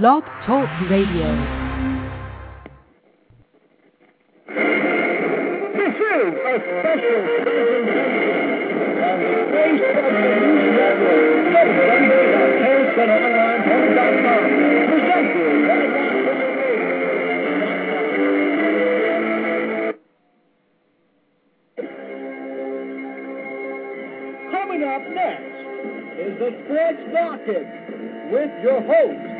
Blog Talk Radio. This is a special presentation of the of News Network, presented by Coming up next is the Sports Docket with your host,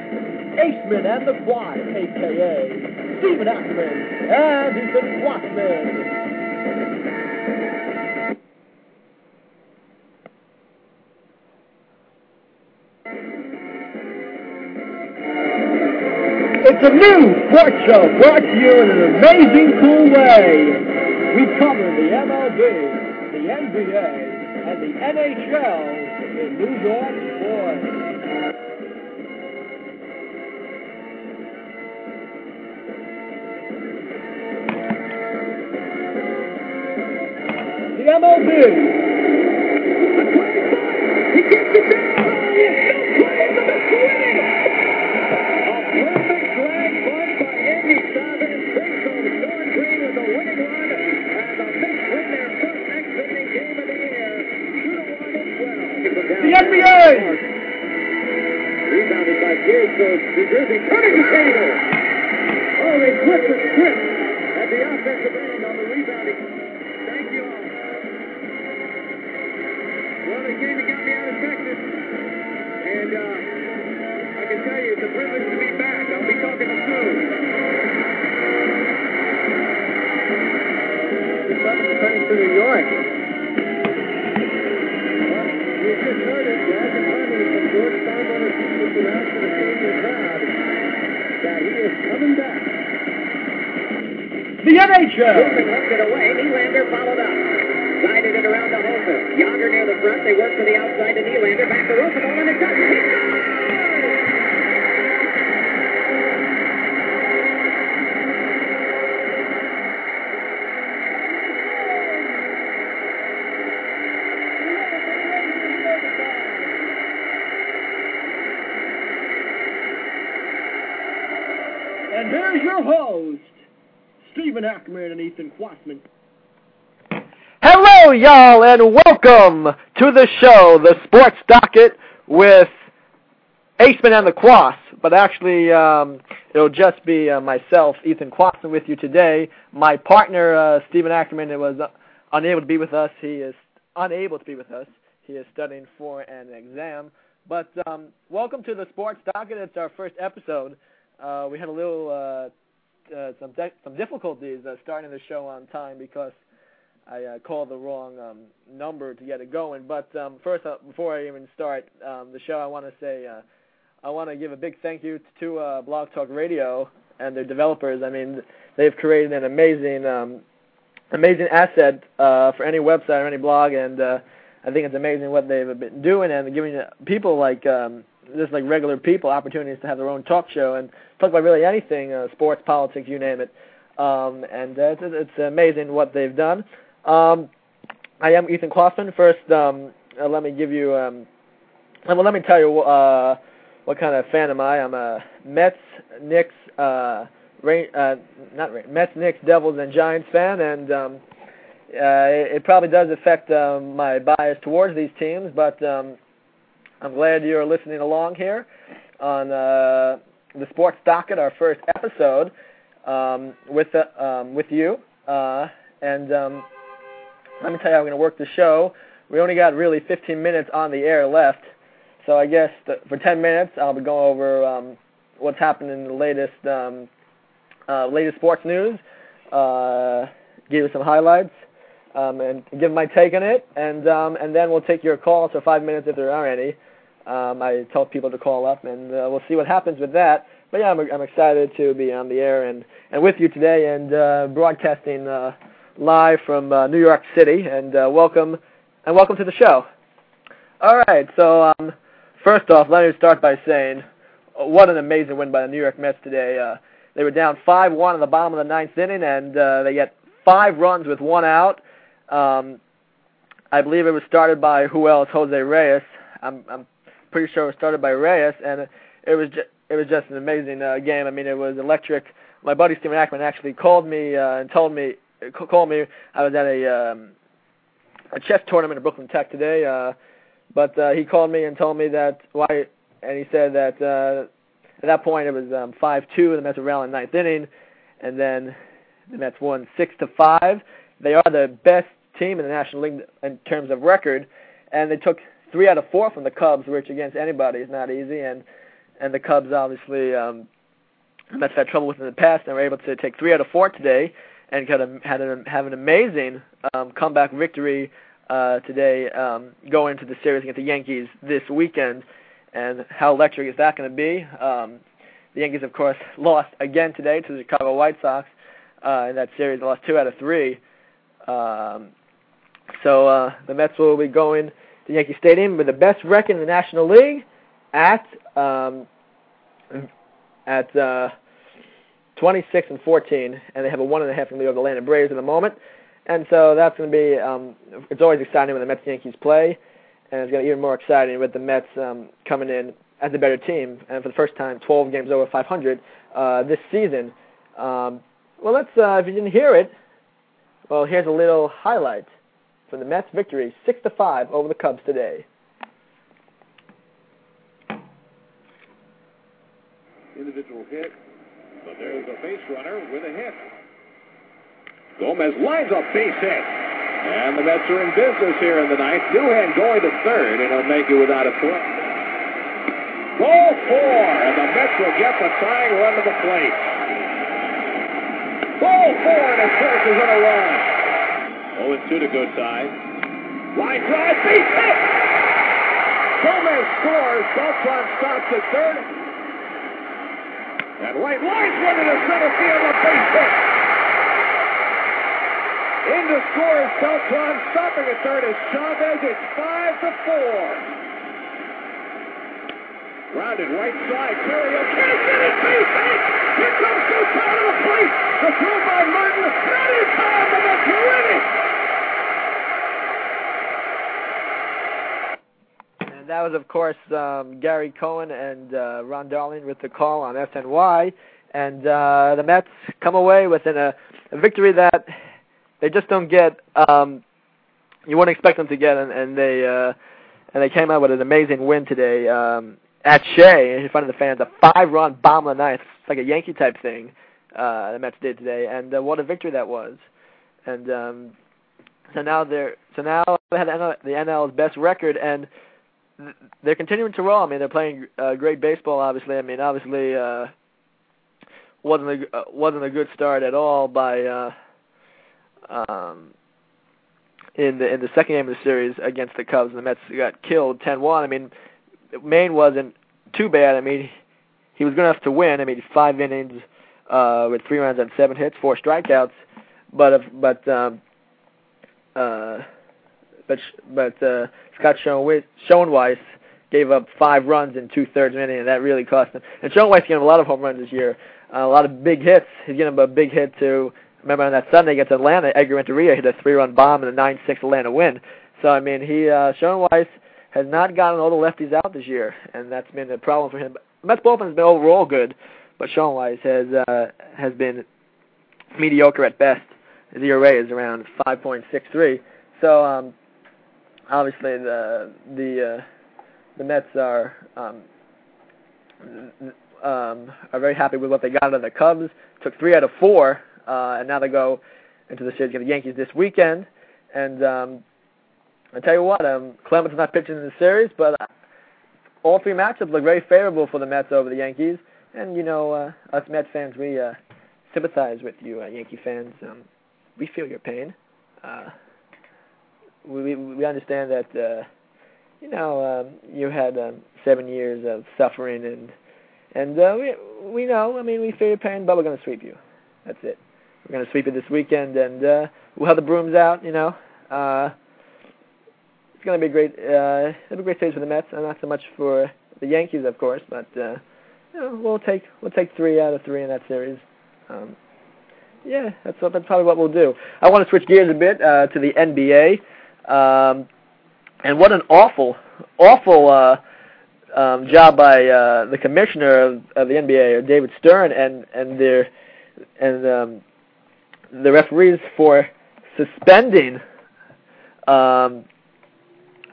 Aceman and the Quad, a.k.a. Stephen Ackerman and Ethan Watson. It's a new sports show brought to you in an amazing, cool way. We cover the MLB, the NBA, and the NHL in New York sports. The Left it away. Nylander followed up. Guided it around to. Jagr near the front. They work to the outside to Nylander. Back to Rozsival and it's up. He! And here's your host, Stephen Ackerman and Ethan Quassman. Hello, y'all, and welcome to the show, the Sports Docket with Aceman and the Quass. But actually, um, it'll just be uh, myself, Ethan Quassman, with you today. My partner, uh, Stephen Ackerman, was uh, unable to be with us. He is unable to be with us. He is studying for an exam. But um, welcome to the Sports Docket. It's our first episode. Uh, we had a little uh, uh, some de- some difficulties uh, starting the show on time because I uh, called the wrong um, number to get it going. But um, first, uh, before I even start um, the show, I want to say uh, I want to give a big thank you to uh, Blog Talk Radio and their developers. I mean, they've created an amazing um, amazing asset uh, for any website or any blog, and uh, I think it's amazing what they've been doing and giving people like um, just like regular people opportunities to have their own talk show and talk about really anything, uh, sports, politics, you name it. Um, and uh, it's, it's amazing what they've done. Um, I am Ethan Clausen. First, um, uh, let me give you, um, well, let me tell you uh, what kind of fan am I. I'm a Mets, Knicks, uh, Rain, uh, not Rain, Mets, Knicks, Devils, and Giants fan, and um, uh, it, it probably does affect um, my bias towards these teams, but um, I'm glad you're listening along here on uh, the Sports Docket, our first episode um, with uh, um, with you. Uh, and um, let me tell you how we're going to work the show. We only got really 15 minutes on the air left, so I guess th- for 10 minutes I'll be going over um, what's happened in the latest um, uh, latest sports news, uh, give you some highlights, um, and give my take on it, and um, and then we'll take your calls for five minutes if there are any. Um, I tell people to call up, and uh, we'll see what happens with that. But yeah, I'm, I'm excited to be on the air and, and with you today and uh, broadcasting uh, live from uh, New York City. And uh, welcome and welcome to the show. All right, so um, first off, let me start by saying uh, what an amazing win by the New York Mets today. Uh, they were down 5-1 in the bottom of the ninth inning, and uh, they get five runs with one out. Um, I believe it was started by who else? Jose Reyes. I'm, I'm pretty sure it was started by Reyes, and it was just, it was just an amazing uh, game. I mean, it was electric. My buddy Stephen Ackerman actually called me uh, and told me called me. I was at a um, a chess tournament at Brooklyn Tech today, uh, but uh, he called me and told me that why, and he said that uh, at that point it was um, five two. The Mets were rallying ninth inning, and then the Mets won six to five. They are the best team in the National League in terms of record, and they took three out of four from the Cubs, which against anybody is not easy. And and the Cubs obviously um, Mets had trouble with in the past, and were able to take three out of four today, and kind of had an have an amazing um, comeback victory uh, today, um, going into the series against the Yankees this weekend. And how electric is that going to be? Um, the Yankees, of course, lost again today to the Chicago White Sox uh, in that series. They lost two out of three. Um, so uh, the Mets will be going to Yankee Stadium with the best record in the National League at um, at uh, 26 and 14, and they have a one and a half lead over the Atlanta Braves at the moment. And so that's going to be um, it's always exciting when the Mets Yankees play, and it's going to be even more exciting with the Mets um, coming in as a better team, and for the first time, 12 games over 500 uh, this season. Um, well, let's uh, if you didn't hear it, well, here's a little highlight from the Mets' victory, six to five over the Cubs today. Individual hit, but there's a base runner with a hit. Gomez lines up base hit. And the Mets are in business here in the ninth. Doohan going to third, and he'll make it without a throw. Ball four, and the Mets will get the tying run to the plate. Ball four, and first is in a run. 0 2 to go tie. Line drive, base hit! Gomez scores. Beltran stops at third. And Wright lines one to the center field, a base hit. In to score Beltran. Stopping at third is Chavez. It's five to four. Grounded right side. Theriot can't get it. Base hit. Here comes Gutierrez to the plate. The throw by Murton. That is time. The Mets win it. And that was, of course, um, Gary Cohen and uh, Ron Darling with the call on SNY. And uh, the Mets come away with an, a, a victory that they just don't get. Um, you wouldn't expect them to get, and, and they uh, and they came out with an amazing win today um, at Shea in front of the fans. A five-run bomb of the ninth. It's like a Yankee type thing. Uh, the Mets did today, and uh, what a victory that was. And um, so now they're so now they have the NL's best record, and they're continuing to roll. I mean, they're playing uh, great baseball. Obviously, I mean, obviously uh, wasn't a uh, wasn't a good start at all by uh, um, in the in the second game of the series against the Cubs. The Mets got killed 10-1. I mean, Maine wasn't too bad. I mean, he was good enough to win. I mean, five innings uh, with three runs and seven hits, four strikeouts. But if, but um, uh, but but uh, Scott Schoeneweis gave up five runs in two thirds inning, and that really cost him. And Schoeneweis gave him a lot of home runs this year, uh, a lot of big hits. He's getting a big hit to remember on that Sunday against Atlanta, Edgar Renteria hit a three-run bomb in a 9-6 Atlanta win. So I mean, he uh, Schoeneweis has not gotten all the lefties out this year, and that's been a problem for him. Mets bullpen has been overall good, but Schoeneweis has uh, has been mediocre at best. His ERA is around 5.63. So um, obviously the the uh, the Mets are um, um, are very happy with what they got out of the Cubs. Took three out of four, uh, and now they go into the series against the Yankees this weekend. And um, I tell you what, um, Clemens not pitching in the series, but uh, all three matchups look very favorable for the Mets over the Yankees. And you know, uh, us Mets fans, we uh, sympathize with you, uh, Yankee fans. Um, we feel your pain. Uh, we we understand that uh, you know um, you had um, seven years of suffering and and uh, we we know. I mean, we feel your pain, but we're going to sweep you. That's it. We're going to sweep it this weekend, and uh, we'll have the brooms out. You know, uh, it's going to be a great. Uh, it'll be a great series for the Mets, and not so much for the Yankees, of course. But uh, you know, we'll take we'll take three out of three in that series. Um, yeah, that's that's probably what we'll do. I want to switch gears a bit uh, to the NBA, um, and what an awful, awful uh, um, job by uh, the commissioner of, of the NBA, David Stern, and and their and um, the referees for suspending um,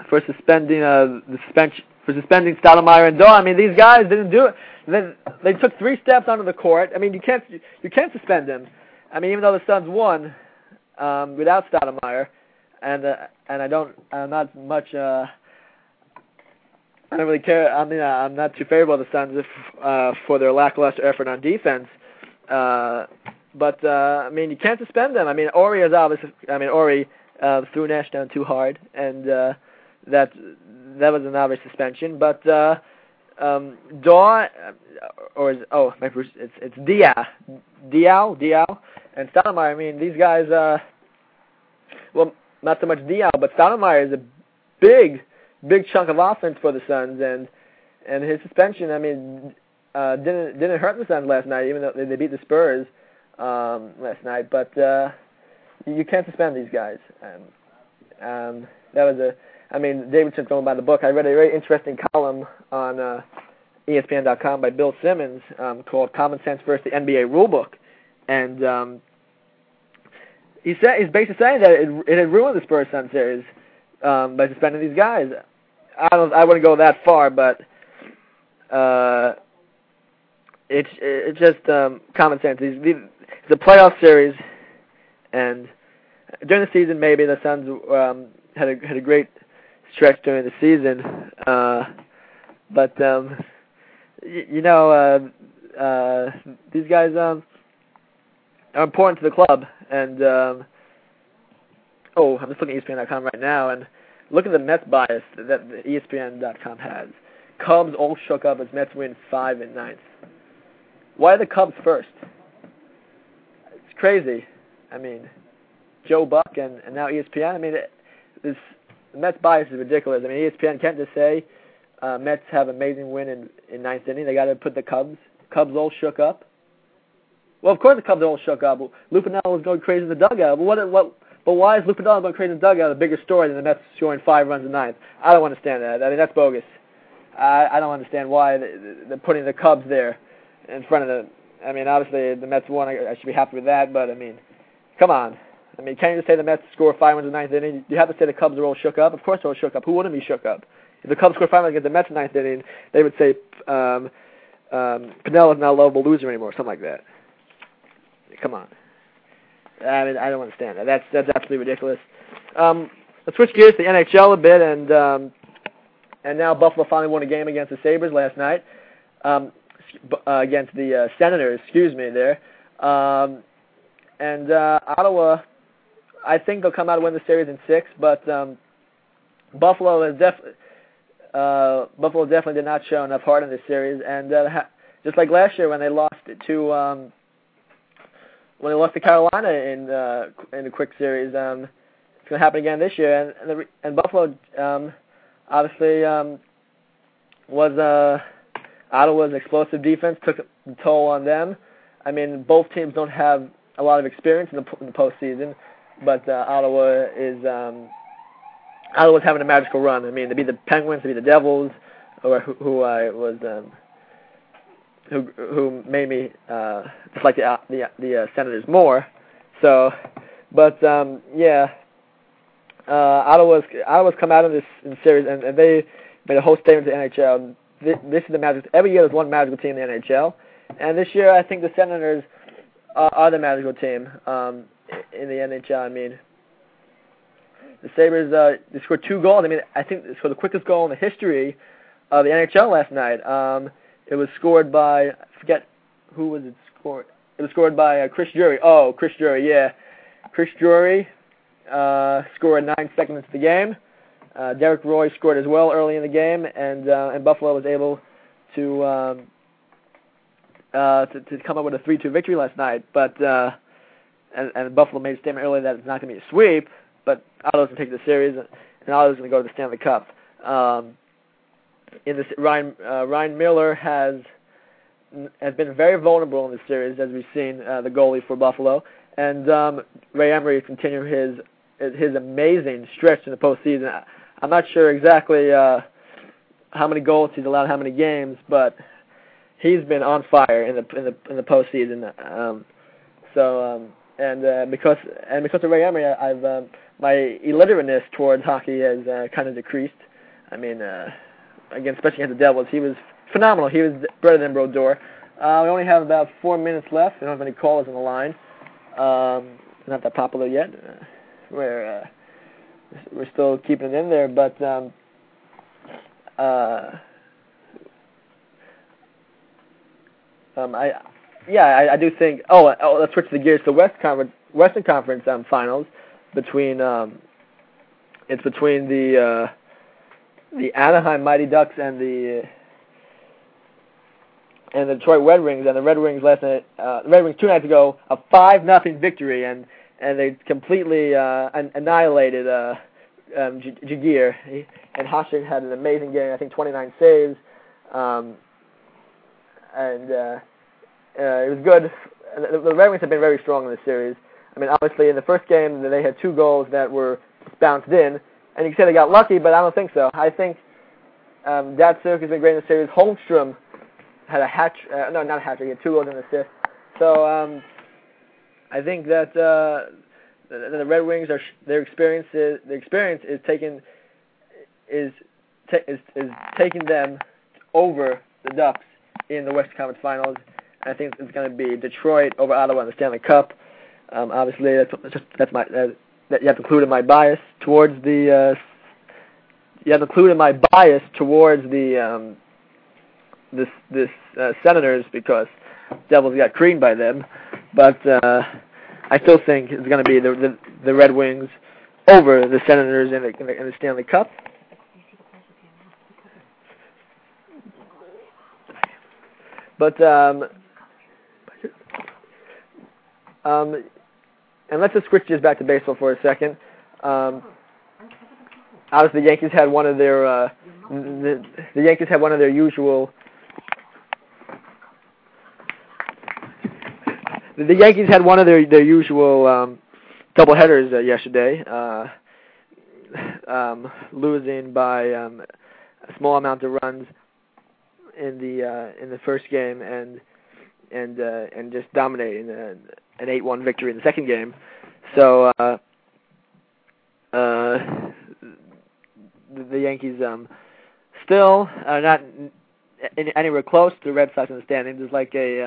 for suspending uh, the suspension for suspending Stoudemire and Dawe. I mean, these guys didn't do it. Then they took three steps onto the court. I mean, you can't you can't suspend them. I mean, even though the Suns won um, without Stoudemire, and uh, and I don't I'm not much. Uh, I don't really care. I mean, I'm not too favorable of the Suns if, uh, for their lackluster effort on defense. Uh, but uh, I mean, you can't suspend them. I mean, Horry is obviously. I mean, Horry uh, threw Nash down too hard, and uh, that that was an obvious suspension. But uh, um, Dawe, or is, oh, my it's it's Diaw, Diaw, Diaw, and Stoudemire. I mean, these guys. Uh, well, not so much Diaw, but Stoudemire is a big, big chunk of offense for the Suns, and and his suspension. I mean, uh, didn't didn't hurt the Suns last night, even though they, beat the Spurs um, last night. But uh, you can't suspend these guys. Um, um, that was a. I mean, David Stern going by the book. I read a very interesting column on uh, ESPN.com by Bill Simmons um, called "Common Sense versus the NBA Rulebook," and um, he said he's basically saying that it, it had ruined the Spurs Sun series um, by suspending these guys. I don't. I wouldn't go that far, but uh, it's it's just um, common sense. These, it's a playoff series, and during the season, maybe the Suns um, had a had a great stretch during the season, uh, but um, y- you know, uh, uh, these guys um, are important to the club, and um, oh, I'm just looking at ESPN.com right now, and look at the Mets bias that ESPN.com has. Cubs all shook up as Mets win five and ninth. Why are the Cubs first? It's crazy. I mean, Joe Buck and, and now ESPN. I mean, it, this the Mets bias is ridiculous. I mean, ESPN can't just say uh, Mets have amazing win in in ninth inning. They got to put the Cubs. Cubs all shook up. Well, of course the Cubs are all shook up. Lou Piniella was going crazy in the dugout. But what? What? But why is Lou Piniella going crazy in the dugout a bigger story than the Mets scoring five runs in ninth? I don't understand that. I mean, that's bogus. I I don't understand why they're putting the Cubs there in front of the. I mean, obviously the Mets won. I should be happy with that. But I mean, come on. I mean, can't you just say the Mets score five runs in ninth inning? You have to say the Cubs are all shook up. Of course they're all shook up. Who wouldn't be shook up? If the Cubs score five runs against the Mets in ninth inning, they would say um, um, Piniella's not a lovable loser anymore, something like that. Come on. I mean, I don't understand that. That's that's absolutely ridiculous. Um, let's switch gears to the NHL a bit, and um, and now Buffalo finally won a game against the Sabres last night, um, uh, against the uh, Senators. Excuse me, there. Um, and uh, Ottawa, I think they'll come out and win the series in six, but um, Buffalo is def- uh, Buffalo definitely did not show enough heart in this series, and uh, just like last year when they lost to um, when they lost to Carolina in uh, in the quick series. Um, it's going to happen again this year, and and, the, and Buffalo um, obviously um, was uh, Ottawa's explosive defense took a toll on them. I mean, both teams don't have a lot of experience in the, in the postseason, but uh, Ottawa is um, Ottawa's having a magical run. I mean, to be the Penguins, to be the Devils, or who, who I was. Um, who who made me uh, just like the uh, the the uh, Senators more. So, but um, yeah, uh, Ottawa's Ottawa's come out of this in series and, and they made a whole statement to NHL. This, this is the magic. Every year there's one magical team in the NHL, and this year I think the Senators are, are the magical team um, in the NHL. I mean, the Sabres uh, they scored two goals. I mean, I think they scored the quickest goal in the history of the NHL last night. Um, it was scored by I forget who was it scored. It was scored by uh, Chris Drury. Oh, Chris Drury, yeah. Chris Drury uh, scored nine seconds into the game. Uh, Derek Roy scored as well early in the game, and uh, and Buffalo was able to um, uh, to, to come up with a three-two victory last night. But uh, and, and Buffalo made a statement earlier that it's not going to be a sweep, but Ottawa's going to take the series, and Ottawa's going to go to the Stanley Cup. Um, in this, Ryan uh, Ryan Miller has has been very vulnerable in this series, as we've seen uh, the goalie for Buffalo, and um, Ray Emery is continuing his his amazing stretch in the postseason. I'm not sure exactly uh, how many goals he's allowed, how many games, but he's been on fire in the in the in the postseason. Um, so um, and uh, because and because of Ray Emery, I've um, my illiterateness towards hockey has uh, kind of decreased. I mean, uh, again, especially against the Devils, he was phenomenal. He was better than Brodeur. Uh, we only have about four minutes left. We don't have any callers on the line. Um, not that popular yet. Uh, we're uh, we're still keeping it in there, but um, uh, um, I yeah, I, I do think. Oh, oh, let's switch the gears to West Conference, Western Conference um, Finals between um, it's between the uh, the Anaheim Mighty Ducks and the and the Detroit Red Wings. And the Red Wings last night, uh, the Red Wings two nights ago, a five nothing victory, and and they completely uh, annihilated uh, um, Giguere. And Hasek had an amazing game. I think 29 saves, um, and uh, uh, it was good. The, the Red Wings have been very strong in this series. I mean, obviously in the first game they had two goals that were bounced in, and you say they got lucky, but I don't think so. I think um, Datsyuk has been great in the series. Holmstrom had a hat, uh, no, not a hat trick. He had two goals and an assist. So um, I think that uh, the, the Red Wings are their experience is their experience is taking is is is taking them over the Ducks in the Western Conference Finals. I think it's going to be Detroit over Ottawa in the Stanley Cup. Um, obviously, that's that's my uh, that you have to include in my bias towards the uh, you have to include in my bias towards the um, this this uh, Senators because Devils got creamed by them, but uh, I still think it's going to be the, the the Red Wings over the Senators in the, in the, in the Stanley Cup. But um, um, and let's just switch just back to baseball for a second. Um, obviously, the Yankees had one of their uh, the, the Yankees had one of their usual. The Yankees had one of their their usual um, double headers uh, yesterday, uh, um, losing by um, a small amount of runs in the uh, in the first game and and uh, and just dominating uh, an 8-1 victory in the second game. So uh, uh, the Yankees um, still are not anywhere close to the Red Sox in the standings. There's like a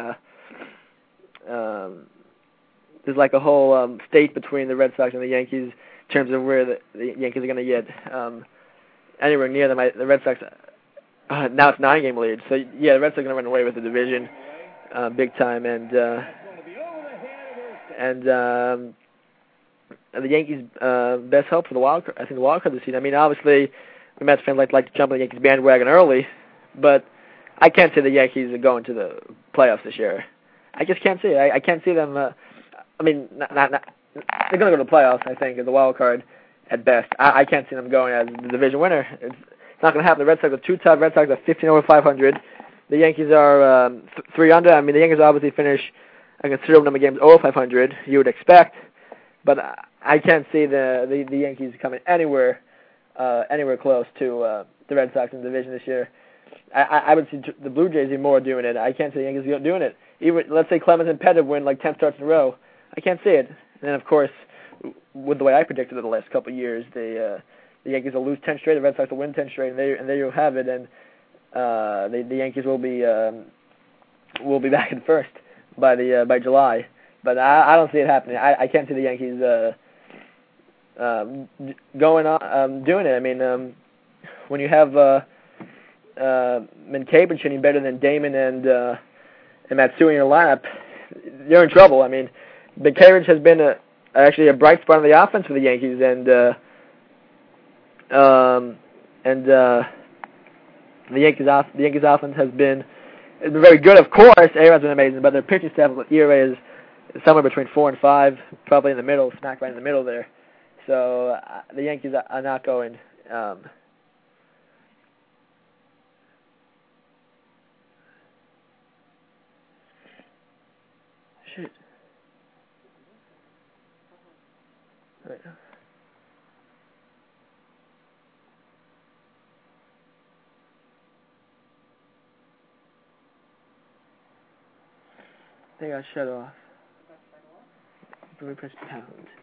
uh, um, there's like a whole um, state between the Red Sox and the Yankees in terms of where the, the Yankees are going to get um, anywhere near them. I, the Red Sox uh, now it's nine game lead. So yeah, the Red Sox are going to run away with the division uh, big time, and uh, and um, the Yankees' uh, best hope for the wild. I think the wild card this season. I mean, obviously, the Mets fans like like to jump on the Yankees bandwagon early, but I can't say the Yankees are going to the playoffs this year. I just can't see it. I, I can't see them. Uh, I mean, not, not, not they're going to go to the playoffs. I think as the wild card at best. I, I can't see them going as the division winner. It's, it's not going to happen. The Red Sox are two top. Red Sox are 15 over 500. The Yankees are um, th- three under. I mean, the Yankees obviously finish a considerable number of games over 500. You would expect, but I can't see the the, the Yankees coming anywhere uh, anywhere close to uh, the Red Sox in the division this year. I, I would see the Blue Jays even more doing it. I can't see the Yankees doing it. Even let's say Clemens and Pettitte win like 10 starts in a row. I can't see it. And then of course, with the way I predicted it the last couple of years, the uh, the Yankees will lose 10 straight, the Red Sox will win 10 straight, and there and there you have it. And uh, the the Yankees will be um, will be back in first by the uh, by July. But I, I don't see it happening. I, I can't see the Yankees uh, um, going on um, doing it. I mean, um, when you have uh, uh, hitting better than Damon and uh, and Matsui in your lineup, you're in trouble. I mean, Mientkiewicz has been a actually a bright spot on the offense for the Yankees, and uh, um, and uh, the Yankees off the Yankees offense has been has been very good. Of course, A-Rod's been amazing, but their pitching staff ERA is somewhere between four and five, probably in the middle, smack right in the middle there. So uh, the Yankees are, not going. Um, shoot. Right. They got shut off. Let me press pound.